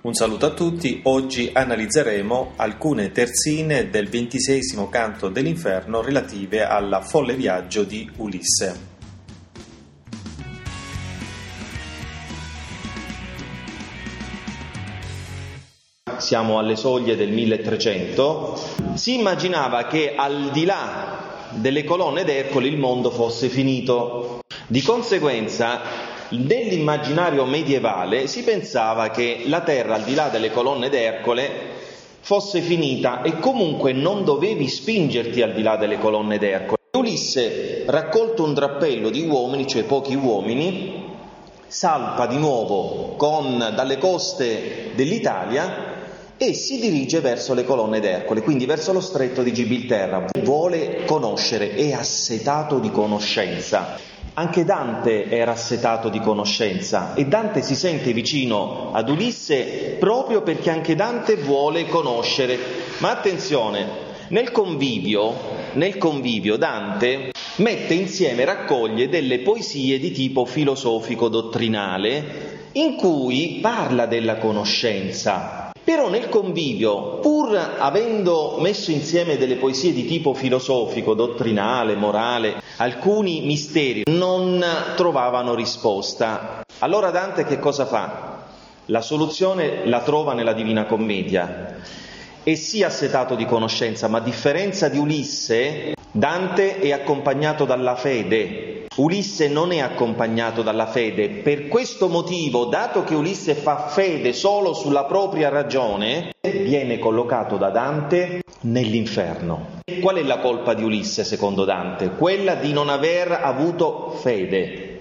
Un saluto a tutti, oggi analizzeremo alcune terzine del ventisesimo canto dell'inferno relative al folle viaggio di Ulisse. Siamo alle soglie del 1300, si immaginava che al di là delle colonne d'Ercole il mondo fosse finito. Di conseguenza Nell'immaginario medievale si pensava che la terra, al di là delle colonne d'Ercole, fosse finita e comunque non dovevi spingerti al di là delle colonne d'Ercole. Ulisse, raccolto un drappello di uomini, cioè pochi uomini, salpa di nuovo con, dalle coste dell'Italia e si dirige verso le colonne d'Ercole, quindi verso lo stretto di Gibilterra. Vuole conoscere, è assetato di conoscenza. Anche Dante era assetato di conoscenza e Dante si sente vicino ad Ulisse proprio perché anche Dante vuole conoscere. Ma attenzione, nel convivio, nel convivio Dante mette insieme, raccoglie delle poesie di tipo filosofico-dottrinale in cui parla della conoscenza, però nel convivio, pur avendo messo insieme delle poesie di tipo filosofico, dottrinale, morale, alcuni misteri non trovavano risposta. Allora Dante che cosa fa? La soluzione la trova nella Divina Commedia e sia assetato di conoscenza, ma a differenza di Ulisse, Dante è accompagnato dalla fede. Ulisse non è accompagnato dalla fede. Per questo motivo, dato che Ulisse fa fede solo sulla propria ragione, viene collocato da Dante nell'inferno. Qual è la colpa di Ulisse secondo Dante? Quella di non aver avuto fede.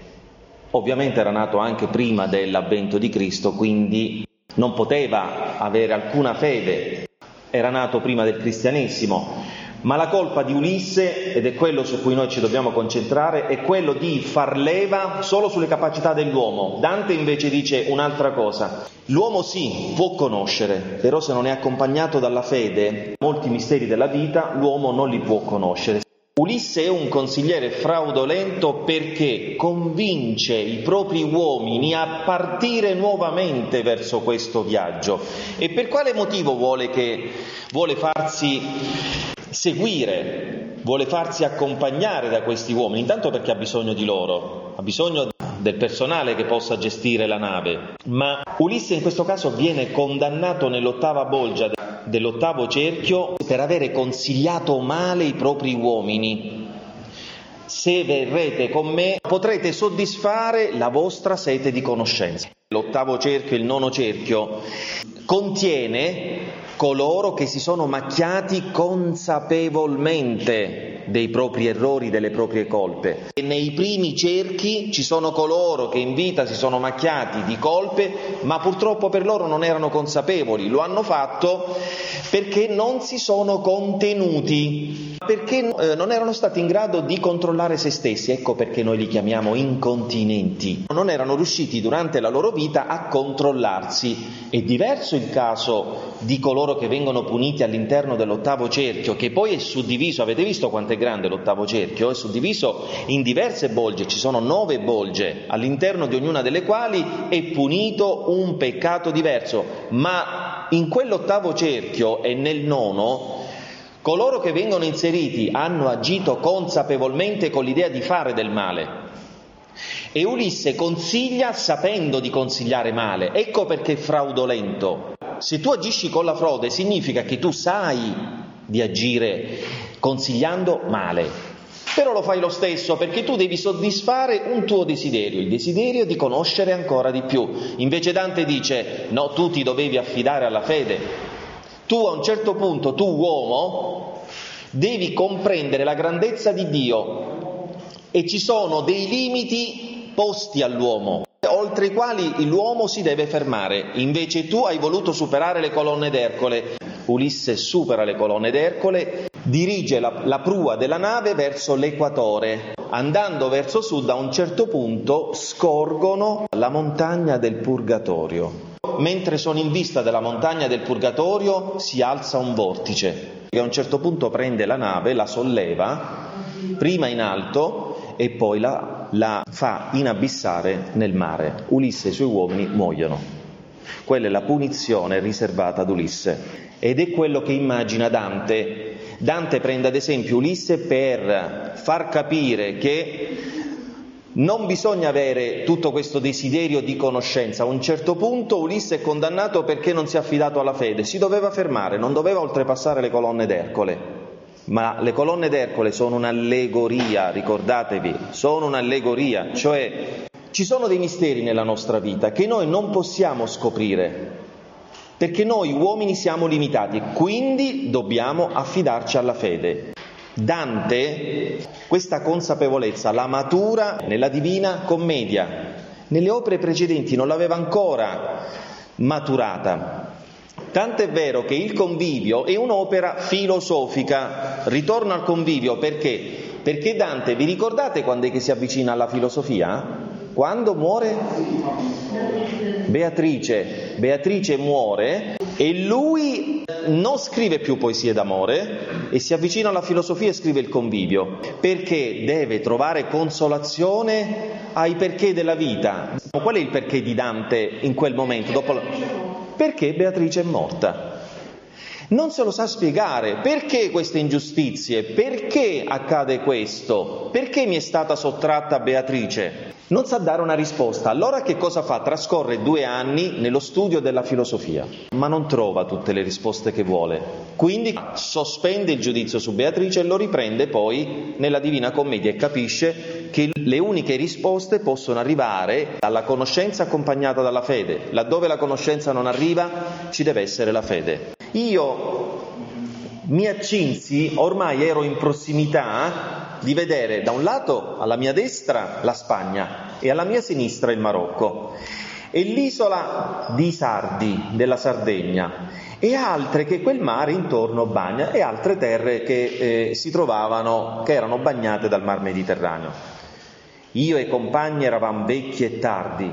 Ovviamente era nato anche prima dell'avvento di Cristo, quindi non poteva avere alcuna fede era nato prima del cristianesimo, ma la colpa di Ulisse, ed è quello su cui noi ci dobbiamo concentrare, è quello di far leva solo sulle capacità dell'uomo. Dante invece dice un'altra cosa. L'uomo sì, può conoscere, però se non è accompagnato dalla fede, molti misteri della vita, l'uomo non li può conoscere. Ulisse è un consigliere fraudolento perché convince i propri uomini a partire nuovamente verso questo viaggio. E per quale motivo vuole, che, vuole farsi seguire, vuole farsi accompagnare da questi uomini? Intanto perché ha bisogno di loro, ha bisogno del personale che possa gestire la nave. Ma Ulisse in questo caso viene condannato nell'ottava bolgia dell'ottavo cerchio per avere consigliato male i propri uomini. Se verrete con me potrete soddisfare la vostra sete di conoscenza. L'ottavo cerchio e il nono cerchio contiene coloro che si sono macchiati consapevolmente dei propri errori, delle proprie colpe. E nei primi cerchi ci sono coloro che in vita si sono macchiati di colpe, ma purtroppo per loro non erano consapevoli, lo hanno fatto perché non si sono contenuti, perché eh, non erano stati in grado di controllare se stessi, ecco perché noi li chiamiamo incontinenti. Non erano riusciti durante la loro vita a controllarsi. È diverso il caso di coloro che vengono puniti all'interno dell'ottavo cerchio, che poi è suddiviso, avete visto quanto è grande l'ottavo cerchio? È suddiviso in diverse bolge, ci sono nove bolge, all'interno di ognuna delle quali è punito un peccato diverso, ma in quell'ottavo cerchio e nel nono coloro che vengono inseriti hanno agito consapevolmente con l'idea di fare del male. E Ulisse consiglia sapendo di consigliare male, ecco perché è fraudolento. Se tu agisci con la frode significa che tu sai di agire consigliando male, però lo fai lo stesso perché tu devi soddisfare un tuo desiderio, il desiderio di conoscere ancora di più. Invece Dante dice no, tu ti dovevi affidare alla fede. Tu a un certo punto, tu uomo, devi comprendere la grandezza di Dio e ci sono dei limiti posti all'uomo oltre i quali l'uomo si deve fermare. Invece tu hai voluto superare le colonne d'Ercole. Ulisse supera le colonne d'Ercole, dirige la, la prua della nave verso l'equatore. Andando verso sud, a un certo punto scorgono la montagna del Purgatorio. Mentre sono in vista della montagna del Purgatorio si alza un vortice che a un certo punto prende la nave, la solleva, prima in alto e poi la, la fa inabissare nel mare. Ulisse e i suoi uomini muoiono. Quella è la punizione riservata ad Ulisse. Ed è quello che immagina Dante. Dante prende ad esempio Ulisse per far capire che non bisogna avere tutto questo desiderio di conoscenza. A un certo punto Ulisse è condannato perché non si è affidato alla fede, si doveva fermare, non doveva oltrepassare le colonne d'Ercole. Ma le colonne d'Ercole sono un'allegoria, ricordatevi, sono un'allegoria, cioè ci sono dei misteri nella nostra vita che noi non possiamo scoprire, perché noi uomini siamo limitati, quindi dobbiamo affidarci alla fede. Dante questa consapevolezza la matura nella Divina Commedia, nelle opere precedenti non l'aveva ancora maturata. Tant'è vero che il convivio è un'opera filosofica. Ritorno al convivio perché? Perché Dante, vi ricordate quando è che si avvicina alla filosofia? Quando muore? Beatrice. Beatrice muore e lui non scrive più poesie d'amore e si avvicina alla filosofia e scrive il convivio, perché deve trovare consolazione ai perché della vita. Qual è il perché di Dante in quel momento? Dopo... Perché Beatrice è morta. Non se lo sa spiegare perché queste ingiustizie, perché accade questo, perché mi è stata sottratta Beatrice. Non sa dare una risposta. Allora che cosa fa? Trascorre due anni nello studio della filosofia, ma non trova tutte le risposte che vuole. Quindi sospende il giudizio su Beatrice e lo riprende poi nella Divina Commedia e capisce che le uniche risposte possono arrivare dalla conoscenza accompagnata dalla fede. Laddove la conoscenza non arriva, ci deve essere la fede. Io mi accinsi, ormai ero in prossimità di vedere da un lato alla mia destra la Spagna e alla mia sinistra il Marocco e l'isola di Sardi della Sardegna e altre che quel mare intorno bagna e altre terre che eh, si trovavano, che erano bagnate dal mar Mediterraneo. Io e i compagni eravamo vecchi e tardi.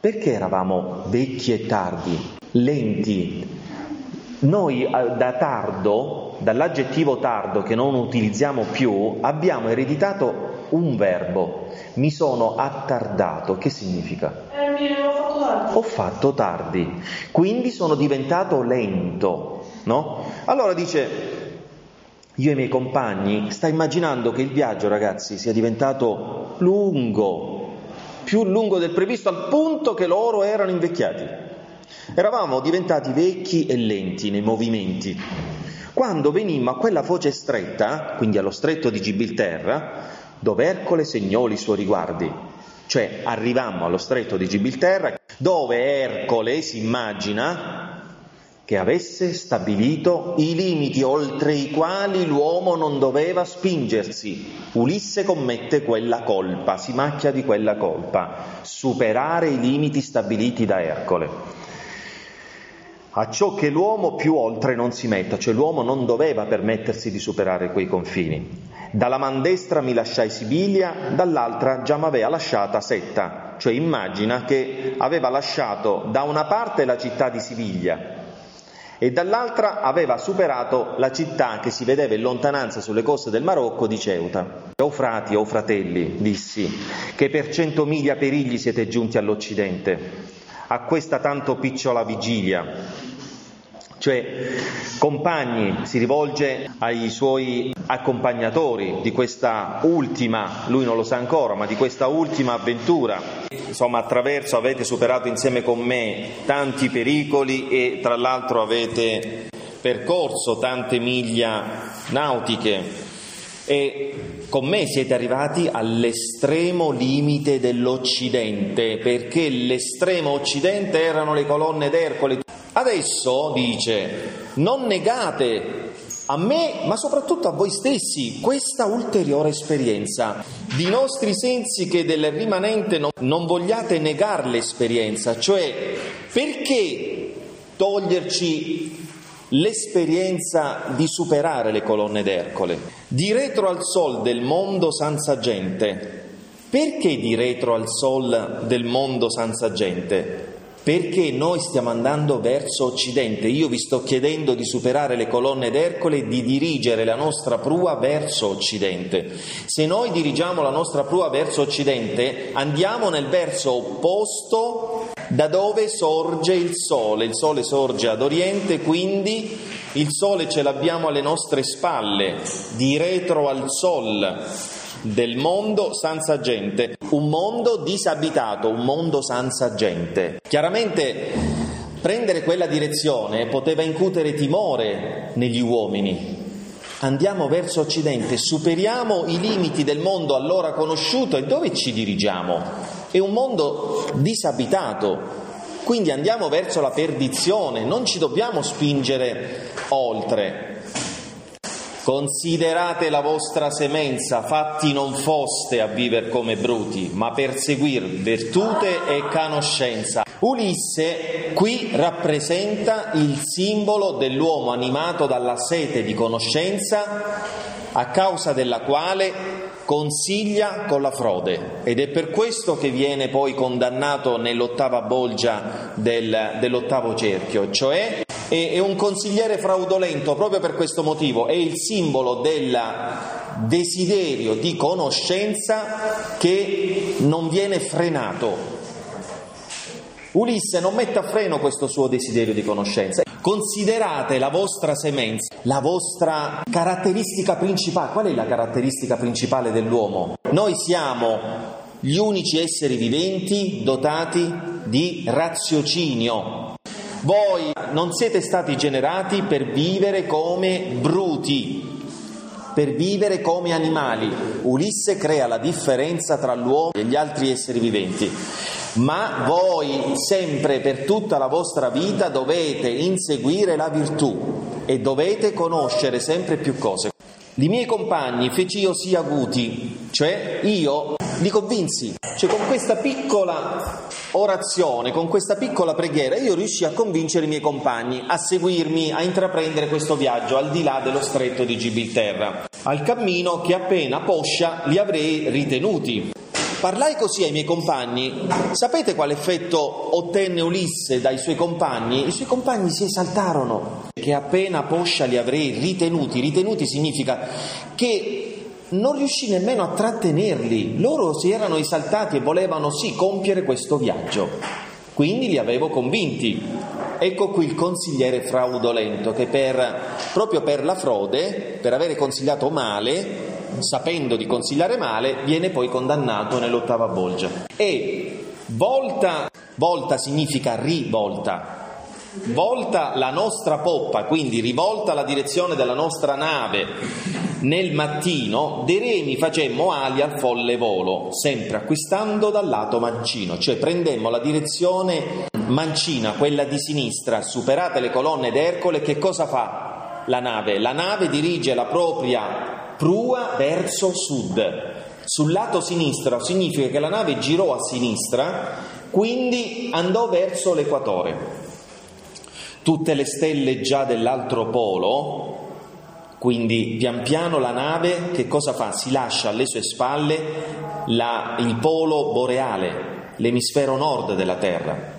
Perché eravamo vecchi e tardi? Lenti. Noi eh, da tardo dall'aggettivo tardo che non utilizziamo più, abbiamo ereditato un verbo. Mi sono attardato. Che significa? Eh, ho fatto tardi. Ho fatto tardi. Quindi sono diventato lento, no? Allora dice io e i miei compagni, sta immaginando che il viaggio, ragazzi, sia diventato lungo, più lungo del previsto, al punto che loro erano invecchiati. Eravamo diventati vecchi e lenti nei movimenti. Quando venimmo a quella foce stretta, quindi allo stretto di Gibilterra, dove Ercole segnò i suoi riguardi, cioè arrivammo allo stretto di Gibilterra, dove Ercole si immagina che avesse stabilito i limiti oltre i quali l'uomo non doveva spingersi. Ulisse commette quella colpa, si macchia di quella colpa, superare i limiti stabiliti da Ercole a ciò che l'uomo più oltre non si metta, cioè l'uomo non doveva permettersi di superare quei confini. Dalla man destra mi lasciai Sibilia, dall'altra già m'aveva lasciata Setta, cioè immagina che aveva lasciato da una parte la città di Siviglia e dall'altra aveva superato la città che si vedeva in lontananza sulle coste del Marocco di Ceuta. O frati, o fratelli, dissi, che per cento miglia perigli siete giunti all'Occidente, a questa tanto picciola vigilia, cioè compagni, si rivolge ai suoi accompagnatori di questa ultima, lui non lo sa ancora, ma di questa ultima avventura. Insomma, attraverso avete superato insieme con me tanti pericoli e tra l'altro avete percorso tante miglia nautiche e con me siete arrivati all'estremo limite dell'Occidente, perché l'estremo Occidente erano le colonne d'Ercole. Adesso, dice, non negate a me, ma soprattutto a voi stessi, questa ulteriore esperienza. Di nostri sensi che del rimanente non, non vogliate negare l'esperienza, cioè perché toglierci l'esperienza di superare le colonne d'Ercole, di retro al sol del mondo senza gente. Perché di retro al sol del mondo senza gente? perché noi stiamo andando verso Occidente. Io vi sto chiedendo di superare le colonne d'Ercole e di dirigere la nostra prua verso Occidente. Se noi dirigiamo la nostra prua verso Occidente, andiamo nel verso opposto da dove sorge il sole. Il sole sorge ad oriente, quindi il sole ce l'abbiamo alle nostre spalle, di retro al sol del mondo senza gente, un mondo disabitato, un mondo senza gente. Chiaramente prendere quella direzione poteva incutere timore negli uomini. Andiamo verso Occidente, superiamo i limiti del mondo allora conosciuto e dove ci dirigiamo? È un mondo disabitato, quindi andiamo verso la perdizione, non ci dobbiamo spingere oltre. Considerate la vostra semenza, fatti non foste a vivere come bruti, ma perseguir virtute e conoscenza. Ulisse qui rappresenta il simbolo dell'uomo animato dalla sete di conoscenza, a causa della quale consiglia con la frode ed è per questo che viene poi condannato nell'ottava bolgia del, dell'ottavo cerchio, cioè è un consigliere fraudolento proprio per questo motivo, è il simbolo del desiderio di conoscenza che non viene frenato. Ulisse non mette a freno questo suo desiderio di conoscenza. Considerate la vostra semenza, la vostra caratteristica principale. Qual è la caratteristica principale dell'uomo? Noi siamo gli unici esseri viventi dotati di raziocinio, voi non siete stati generati per vivere come bruti, per vivere come animali. Ulisse crea la differenza tra l'uomo e gli altri esseri viventi. Ma voi sempre per tutta la vostra vita dovete inseguire la virtù e dovete conoscere sempre più cose. I miei compagni feci io sia avuti, cioè io li convinsi, cioè con questa piccola orazione, con questa piccola preghiera, io riuscii a convincere i miei compagni a seguirmi, a intraprendere questo viaggio al di là dello stretto di Gibilterra, al cammino che appena poscia li avrei ritenuti. Parlai così ai miei compagni. Sapete quale effetto ottenne Ulisse dai suoi compagni? I suoi compagni si esaltarono, che appena poscia li avrei ritenuti. Ritenuti significa che non riuscì nemmeno a trattenerli, loro si erano esaltati e volevano sì compiere questo viaggio, quindi li avevo convinti. Ecco qui il consigliere fraudolento che per, proprio per la frode, per avere consigliato male, sapendo di consigliare male, viene poi condannato nell'ottava bolgia. E volta, volta significa rivolta, volta la nostra poppa, quindi rivolta la direzione della nostra nave nel mattino, de remi facemmo ali al folle volo, sempre acquistando dal lato mancino, cioè prendemmo la direzione mancina, quella di sinistra, superate le colonne d'Ercole, che cosa fa la nave? La nave dirige la propria prua verso sud. Sul lato sinistro significa che la nave girò a sinistra, quindi andò verso l'equatore. Tutte le stelle già dell'altro polo, quindi pian piano la nave che cosa fa? Si lascia alle sue spalle la, il polo boreale, l'emisfero nord della Terra.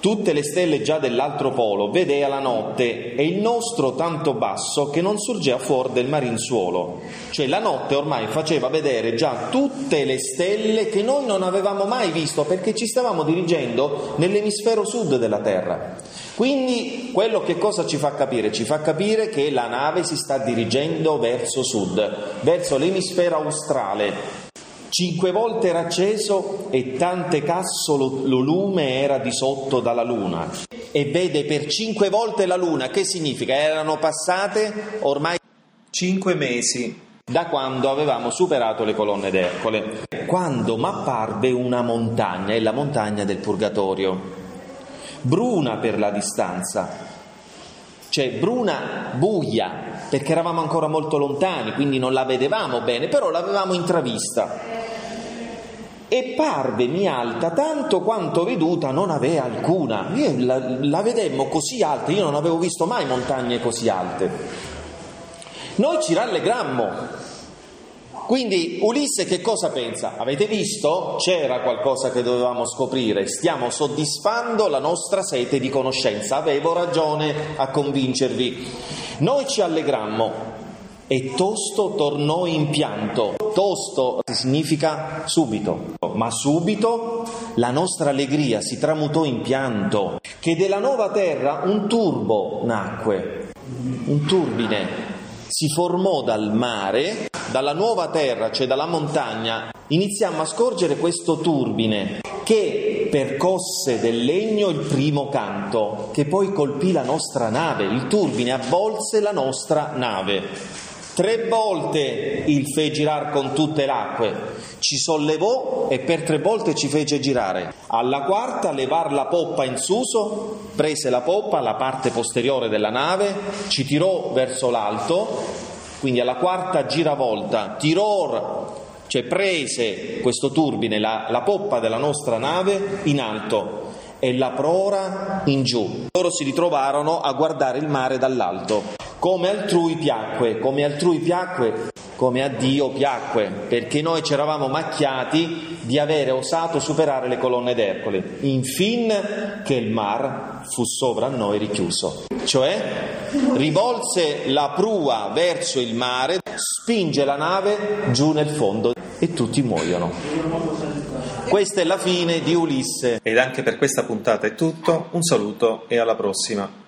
Tutte le stelle già dell'altro polo vedea la notte e il nostro tanto basso che non sorgeva fuori del marinzuolo. Cioè la notte ormai faceva vedere già tutte le stelle che noi non avevamo mai visto perché ci stavamo dirigendo nell'emisfero sud della Terra. Quindi quello che cosa ci fa capire? Ci fa capire che la nave si sta dirigendo verso sud, verso l'emisfero australe. Cinque volte era acceso e tante casso lo, lo lume era di sotto dalla luna. E vede per cinque volte la luna, che significa? Erano passate ormai cinque mesi da quando avevamo superato le colonne d'Ercole. Quando m'apparve una montagna, è la montagna del Purgatorio bruna per la distanza, cioè bruna buia, perché eravamo ancora molto lontani, quindi non la vedevamo bene, però l'avevamo intravista. E parvemi alta tanto quanto veduta non aveva alcuna. Io la, la vedemmo così alta, io non avevo visto mai montagne così alte. Noi ci rallegrammo quindi Ulisse che cosa pensa? Avete visto? C'era qualcosa che dovevamo scoprire, stiamo soddisfando la nostra sete di conoscenza, avevo ragione a convincervi. Noi ci allegrammo e tosto tornò in pianto. Tosto significa subito, ma subito la nostra allegria si tramutò in pianto, che della nuova terra un turbo nacque, un turbine si formò dal mare, dalla nuova terra, cioè dalla montagna, iniziamo a scorgere questo turbine che percosse del legno il primo canto, che poi colpì la nostra nave, il turbine avvolse la nostra nave. Tre volte il fe girare con tutte le acque, ci sollevò e per tre volte ci fece girare. Alla quarta levar la poppa in suso, prese la poppa, la parte posteriore della nave, ci tirò verso l'alto, quindi alla quarta giravolta tirò, cioè prese questo turbine, la, la poppa della nostra nave in alto e la prora in giù. Loro si ritrovarono a guardare il mare dall'alto come altrui piacque, come altrui piacque, come a Dio piacque, perché noi ci eravamo macchiati di avere osato superare le colonne d'Ercole, infin che il mar fu sopra noi richiuso. Cioè rivolse la prua verso il mare, spinge la nave giù nel fondo e tutti muoiono. Questa è la fine di Ulisse. Ed anche per questa puntata è tutto, un saluto e alla prossima.